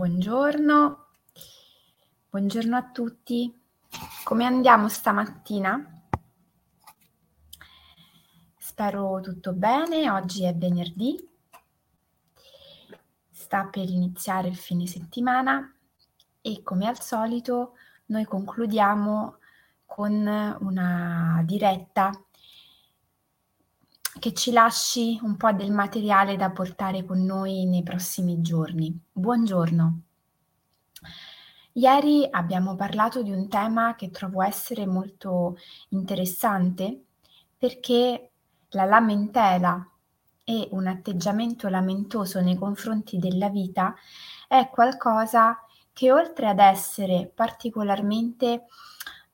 Buongiorno, buongiorno a tutti. Come andiamo stamattina? Spero tutto bene, oggi è venerdì, sta per iniziare il fine settimana e come al solito noi concludiamo con una diretta che ci lasci un po' del materiale da portare con noi nei prossimi giorni. Buongiorno. Ieri abbiamo parlato di un tema che trovo essere molto interessante perché la lamentela e un atteggiamento lamentoso nei confronti della vita è qualcosa che oltre ad essere particolarmente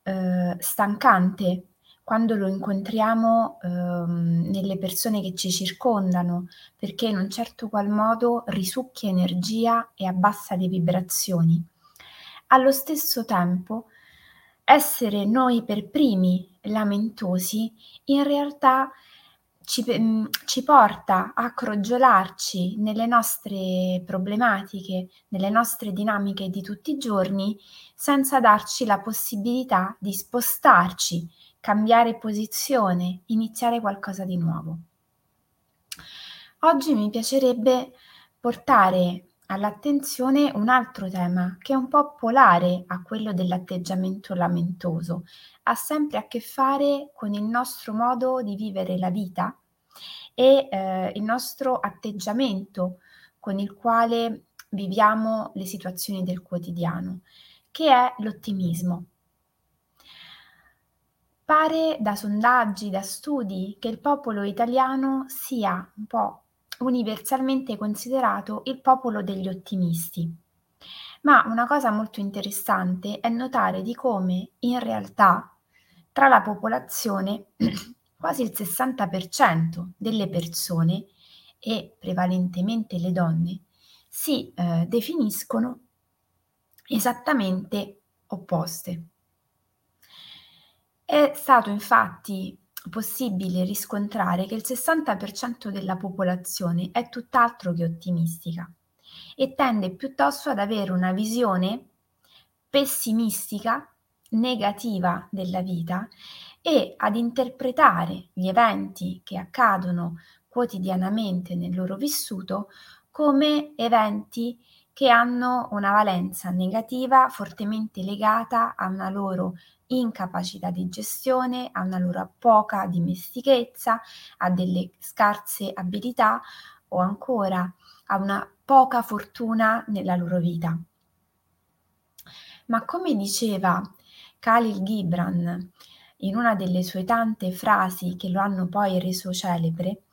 eh, stancante quando lo incontriamo ehm, nelle persone che ci circondano, perché in un certo qual modo risucchia energia e abbassa le vibrazioni. Allo stesso tempo, essere noi per primi lamentosi in realtà ci, mm, ci, porta a crogiolarci nelle nostre problematiche, nelle nostre dinamiche di tutti i giorni, senza darci la possibilità di spostarci cambiare posizione, iniziare qualcosa di nuovo. Oggi mi piacerebbe portare all'attenzione un altro tema che è un po' polare a quello dell'atteggiamento lamentoso, ha sempre a che fare con il nostro modo di vivere la vita e eh, il nostro atteggiamento con il quale viviamo le situazioni del quotidiano, che è l'ottimismo. Pare da sondaggi, da studi, che il popolo italiano sia un po' universalmente considerato il popolo degli ottimisti. Ma una cosa molto interessante è notare di come in realtà tra la popolazione quasi il 60% delle persone e prevalentemente le donne si eh, definiscono esattamente opposte. È stato infatti possibile riscontrare che il 60% della popolazione è tutt'altro che ottimistica e tende piuttosto ad avere una visione pessimistica, negativa della vita e ad interpretare gli eventi che accadono quotidianamente nel loro vissuto come eventi che hanno una valenza negativa fortemente legata a una loro incapacità di gestione, a una loro poca dimestichezza, a delle scarse abilità o ancora a una poca fortuna nella loro vita. Ma come diceva Khalil Gibran in una delle sue tante frasi che lo hanno poi reso celebre,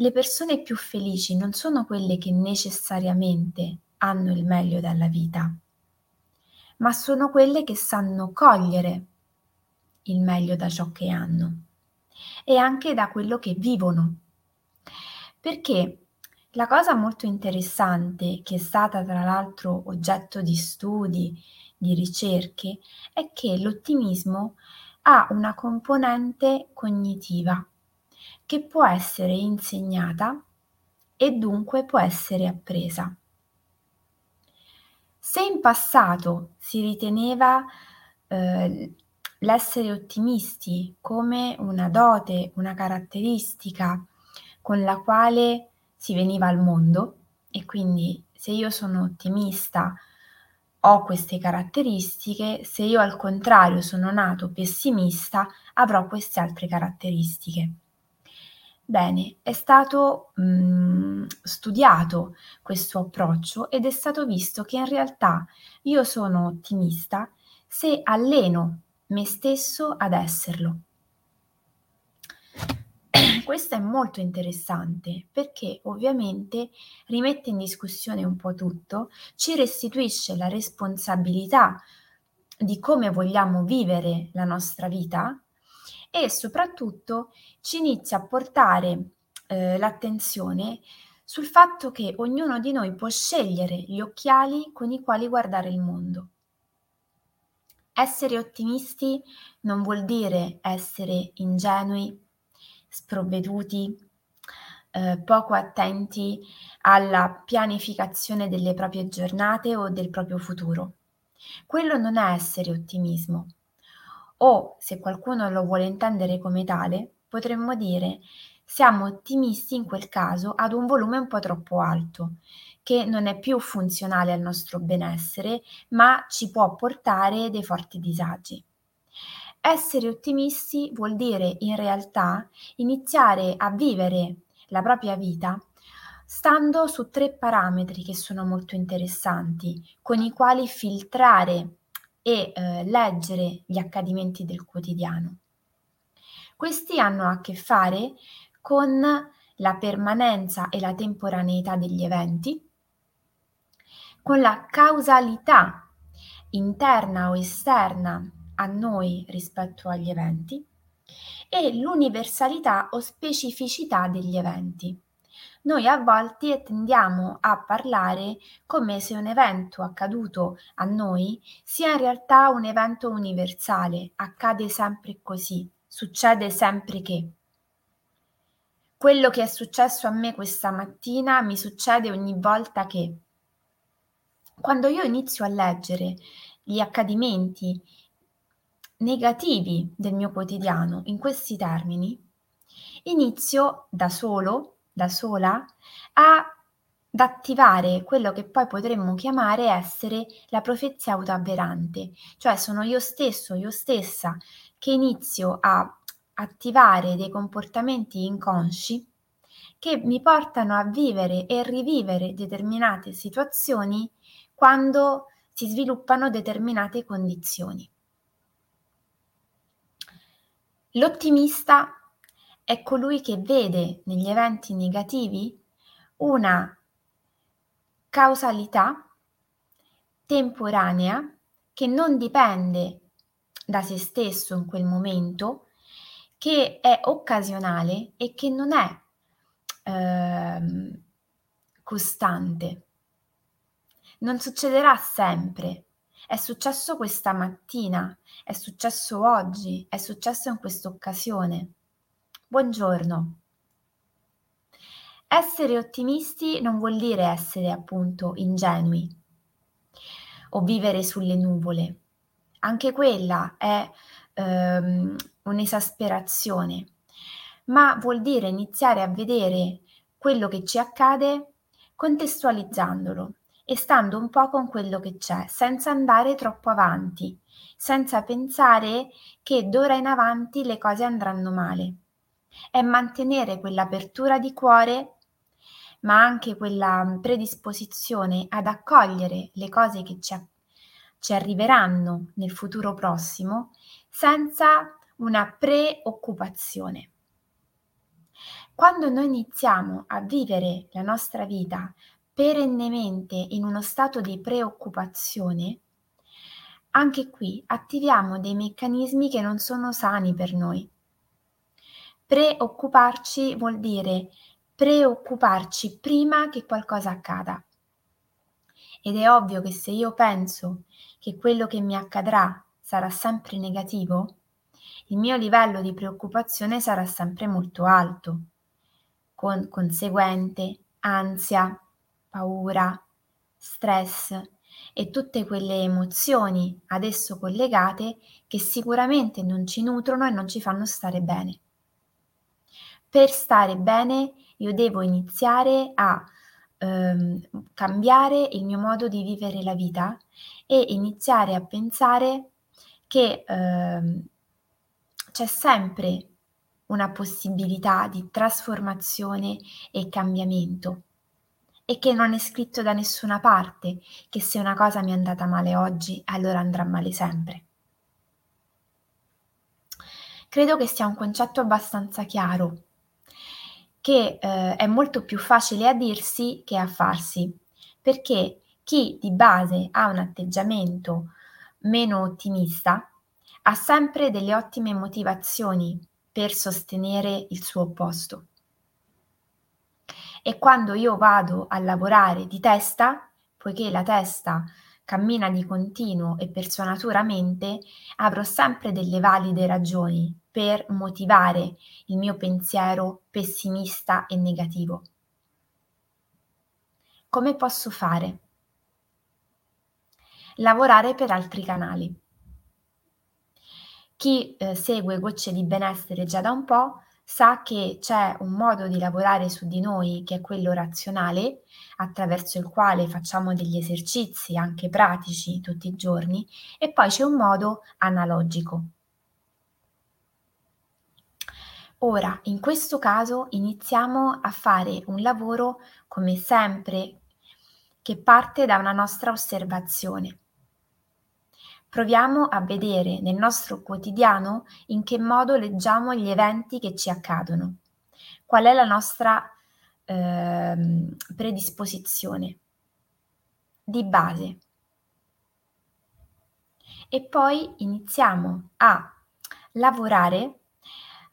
le persone più felici non sono quelle che necessariamente hanno il meglio dalla vita, ma sono quelle che sanno cogliere il meglio da ciò che hanno e anche da quello che vivono. Perché la cosa molto interessante, che è stata tra l'altro oggetto di studi, di ricerche, è che l'ottimismo ha una componente cognitiva che può essere insegnata e dunque può essere appresa. Se in passato si riteneva eh, l'essere ottimisti come una dote, una caratteristica con la quale si veniva al mondo e quindi se io sono ottimista ho queste caratteristiche, se io al contrario sono nato pessimista avrò queste altre caratteristiche. Bene, è stato mh, mhmm, studiato questo approccio ed è stato visto che in realtà io sono ottimista se alleno me stesso ad esserlo. Questo è molto interessante perché ovviamente rimette in discussione un po' tutto, ci restituisce la responsabilità di come vogliamo vivere la nostra vita e soprattutto ci inizia a portare eh, l'attenzione sul fatto che ognuno di noi può scegliere gli occhiali con i quali guardare il mondo. Essere ottimisti non vuol dire essere ingenui, sprovveduti, eh, poco attenti alla pianificazione delle proprie giornate o del proprio futuro. Quello non è essere ottimismo. O, se qualcuno lo vuole intendere come tale, potremmo dire siamo ottimisti in quel caso ad un volume un po' troppo alto, che non è più funzionale al nostro benessere, ma ci può portare dei forti disagi. Essere ottimisti vuol dire in realtà iniziare a vivere la propria vita stando su tre parametri che sono molto interessanti, con i quali filtrare e eh, leggere gli accadimenti del quotidiano. Questi hanno a che fare con la permanenza e la temporaneità degli eventi, con la causalità interna o esterna a noi rispetto agli eventi e l'universalità o specificità degli eventi. Noi a volte tendiamo a parlare come se un evento accaduto a noi sia in realtà un evento universale, accade sempre così, succede sempre che. Quello che è successo a me questa mattina mi succede ogni volta che. Quando io inizio a leggere gli accadimenti negativi del mio quotidiano in questi termini, inizio da solo, da sola, ad attivare quello che poi potremmo chiamare essere la profezia autoavverante, cioè sono io stesso, io stessa che inizio a attivare dei comportamenti inconsci che mi portano a vivere e rivivere determinate situazioni quando si sviluppano determinate condizioni. L'ottimista è colui che vede negli eventi negativi una causalità temporanea che non dipende da se stesso in quel momento, che è occasionale e che non è eh, costante. Non succederà sempre, è successo questa mattina, è successo oggi, è successo in questa occasione. Buongiorno. Essere ottimisti non vuol dire essere appunto ingenui o vivere sulle nuvole. Anche quella è ehm, un'esasperazione, ma vuol dire iniziare a vedere quello che ci accade contestualizzandolo, e stando un po' con quello che c'è, senza andare troppo avanti, senza pensare che d'ora in avanti le cose andranno male. È mantenere quell'apertura di cuore, ma anche quella predisposizione ad accogliere le cose che ci, ci arriveranno nel futuro prossimo, senza una preoccupazione. Quando noi iniziamo a vivere la nostra vita perennemente in uno stato di preoccupazione, anche qui attiviamo dei meccanismi che non sono sani per noi. Preoccuparci vuol dire preoccuparci prima che qualcosa accada. Ed è ovvio che se io penso che quello che mi accadrà sarà sempre negativo, il mio livello di preoccupazione sarà sempre molto alto, con conseguente ansia, paura, stress e tutte quelle emozioni ad esso collegate che sicuramente non ci nutrono e non ci fanno stare bene. Per stare bene io devo iniziare a ehm, cambiare il mio modo di vivere la vita e iniziare a pensare che ehm, c'è sempre una possibilità di trasformazione e cambiamento e che non è scritto da nessuna parte che se una cosa mi è andata male oggi, allora andrà male sempre. Credo che sia un concetto abbastanza chiaro, che eh, è molto più facile a dirsi che a farsi, perché chi di base ha un atteggiamento meno ottimista ha sempre delle ottime motivazioni per sostenere il suo opposto. E quando io vado a lavorare di testa, poiché la testa cammina di continuo e per sua natura mente, avrò sempre delle valide ragioni per motivare il mio pensiero pessimista e negativo. Come posso fare? Lavorare per altri canali. Chi eh, segue Gocce di Benessere già da un po' sa che c'è un modo di lavorare su di noi che è quello razionale, attraverso il quale facciamo degli esercizi anche pratici tutti i giorni, e poi c'è un modo analogico. Ora, in questo caso iniziamo a fare un lavoro, come sempre, che parte da una nostra osservazione. Proviamo a vedere nel nostro quotidiano in che modo leggiamo gli eventi che ci accadono, qual è la nostra eh, predisposizione di base. E poi iniziamo a lavorare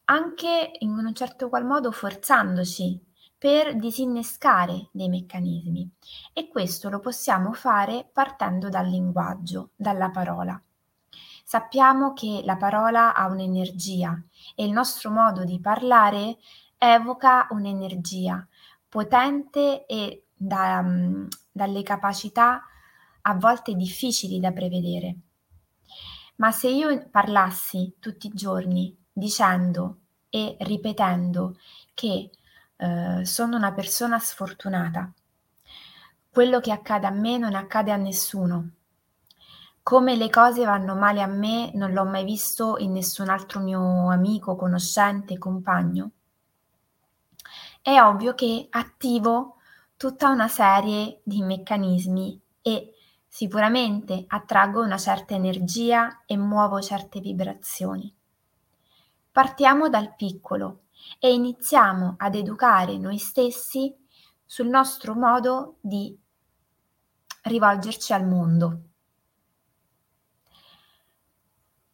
anche in un certo qual modo forzandoci per disinnescare dei meccanismi e questo lo possiamo fare partendo dal linguaggio, dalla parola. Sappiamo che la parola ha un'energia e il nostro modo di parlare evoca un'energia potente e da, um, dalle capacità a volte difficili da prevedere. Ma se io parlassi tutti i giorni dicendo e ripetendo che eh, sono una persona sfortunata. Quello che accade a me non accade a nessuno. Come le cose vanno male a me non l'ho mai visto in nessun altro mio amico, conoscente, compagno. È ovvio che attivo tutta una serie di meccanismi e sicuramente attraggo una certa energia e muovo certe vibrazioni. Partiamo dal piccolo, e iniziamo ad educare noi stessi sul nostro modo di rivolgerci al mondo.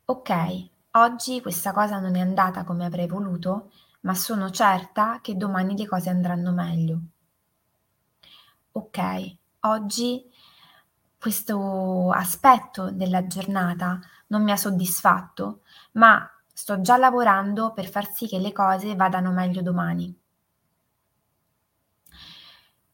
Ok, oggi questa cosa non è andata come avrei voluto, ma sono certa che domani le cose andranno meglio. Ok, oggi questo aspetto della giornata non mi ha soddisfatto, ma Sto già lavorando per far sì che le cose vadano meglio domani.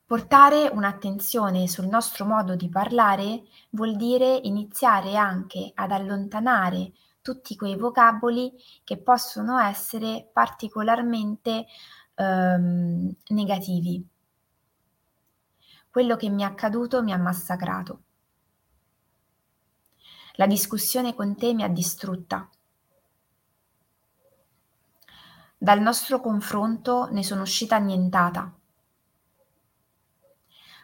Portare un'attenzione sul nostro modo di parlare vuol dire iniziare anche ad allontanare tutti quei vocaboli che possono essere particolarmente ehm, negativi. Quello che mi è accaduto mi ha massacrato. La discussione con te mi ha distrutta. Dal nostro confronto ne sono uscita annientata.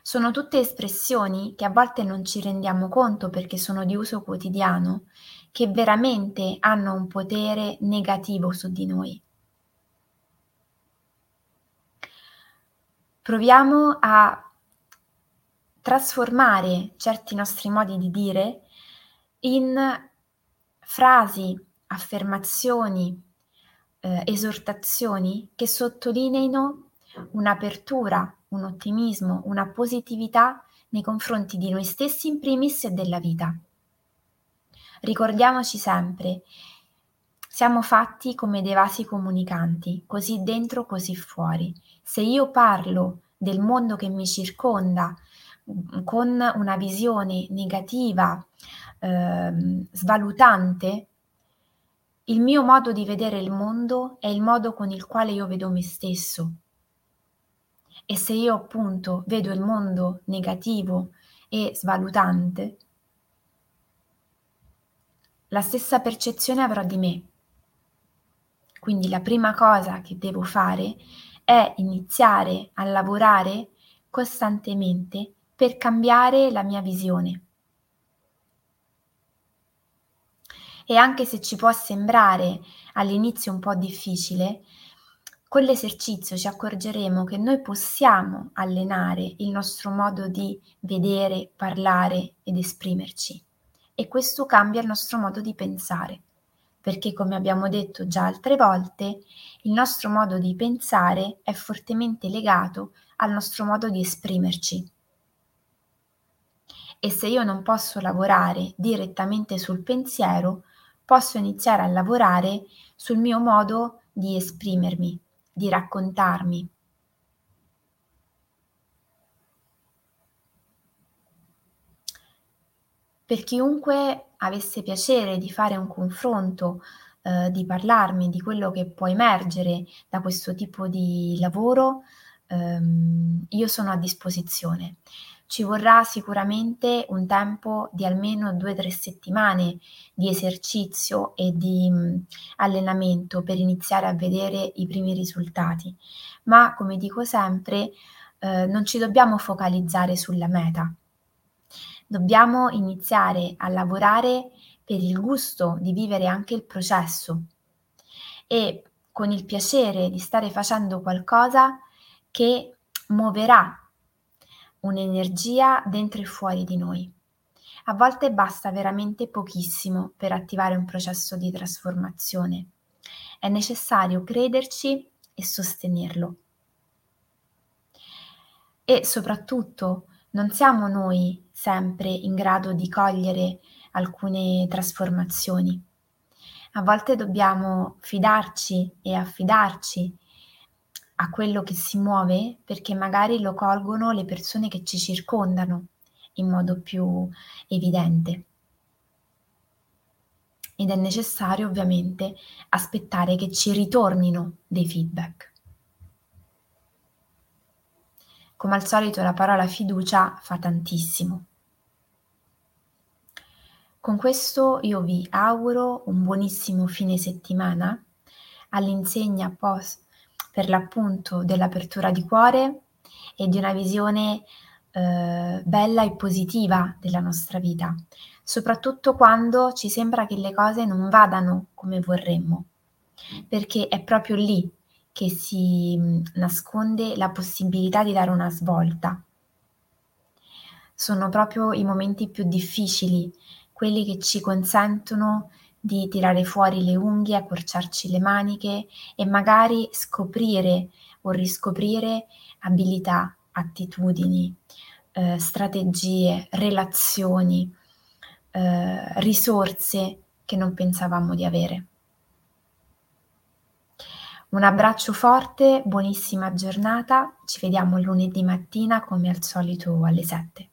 Sono tutte espressioni che a volte non ci rendiamo conto perché sono di uso quotidiano, che veramente hanno un potere negativo su di noi. Proviamo a trasformare certi nostri modi di dire in frasi, affermazioni, eh, esortazioni che sottolineino un'apertura, un ottimismo, una positività nei confronti di noi stessi in primis e della vita. Ricordiamoci sempre, siamo fatti come dei vasi comunicanti, così dentro, così fuori. Se io parlo del mondo che mi circonda mm, con una visione negativa, eh, svalutante, il mio modo di vedere il mondo è il modo con il quale io vedo me stesso. E se io appunto vedo il mondo negativo e svalutante, la stessa percezione avrò di me. Quindi la prima cosa che devo fare è iniziare a lavorare costantemente per cambiare la mia visione. E anche se ci può sembrare all'inizio un po' difficile, con l'esercizio ci accorgeremo che noi possiamo allenare il nostro modo di vedere, parlare ed esprimerci. E questo cambia il nostro modo di pensare, perché come abbiamo detto già altre volte, il nostro modo di pensare è fortemente legato al nostro modo di esprimerci. E se io non posso lavorare direttamente sul pensiero, posso iniziare a lavorare sul mio modo di esprimermi, di raccontarmi. Per chiunque avesse piacere di fare un confronto, eh, di parlarmi di quello che può emergere da questo tipo di lavoro, ehm, io sono a disposizione. Ci vorrà sicuramente un tempo di almeno 2-3 settimane di esercizio e di mm, allenamento per iniziare a vedere i primi risultati, ma come dico sempre, eh, non ci dobbiamo focalizzare sulla meta. Dobbiamo iniziare a lavorare per il gusto di vivere anche il processo e con il piacere di stare facendo qualcosa che muoverà un'energia dentro e fuori di noi. A volte basta veramente pochissimo per attivare un processo di trasformazione. È necessario crederci e sostenerlo. E soprattutto non siamo noi sempre in grado di cogliere alcune trasformazioni. A volte dobbiamo fidarci e affidarci a quello che si muove perché magari lo colgono le persone che ci circondano in modo più evidente. Ed è necessario ovviamente aspettare che ci ritornino dei feedback. Come al solito la parola fiducia fa tantissimo. Con questo io vi auguro un buonissimo fine settimana all'insegna post per l'appunto dell'apertura di cuore e di una visione eh, bella e positiva della nostra vita, soprattutto quando ci sembra che le cose non vadano come vorremmo, perché è proprio lì che si mm, nasconde la possibilità di dare una svolta. Sono proprio i momenti più difficili, quelli che ci consentono di tirare fuori le unghie, accorciarci le maniche e magari scoprire o riscoprire abilità, attitudini, eh, strategie, relazioni, eh, risorse che non pensavamo di avere. Un abbraccio forte, buonissima giornata, ci vediamo lunedì mattina come al solito alle 7.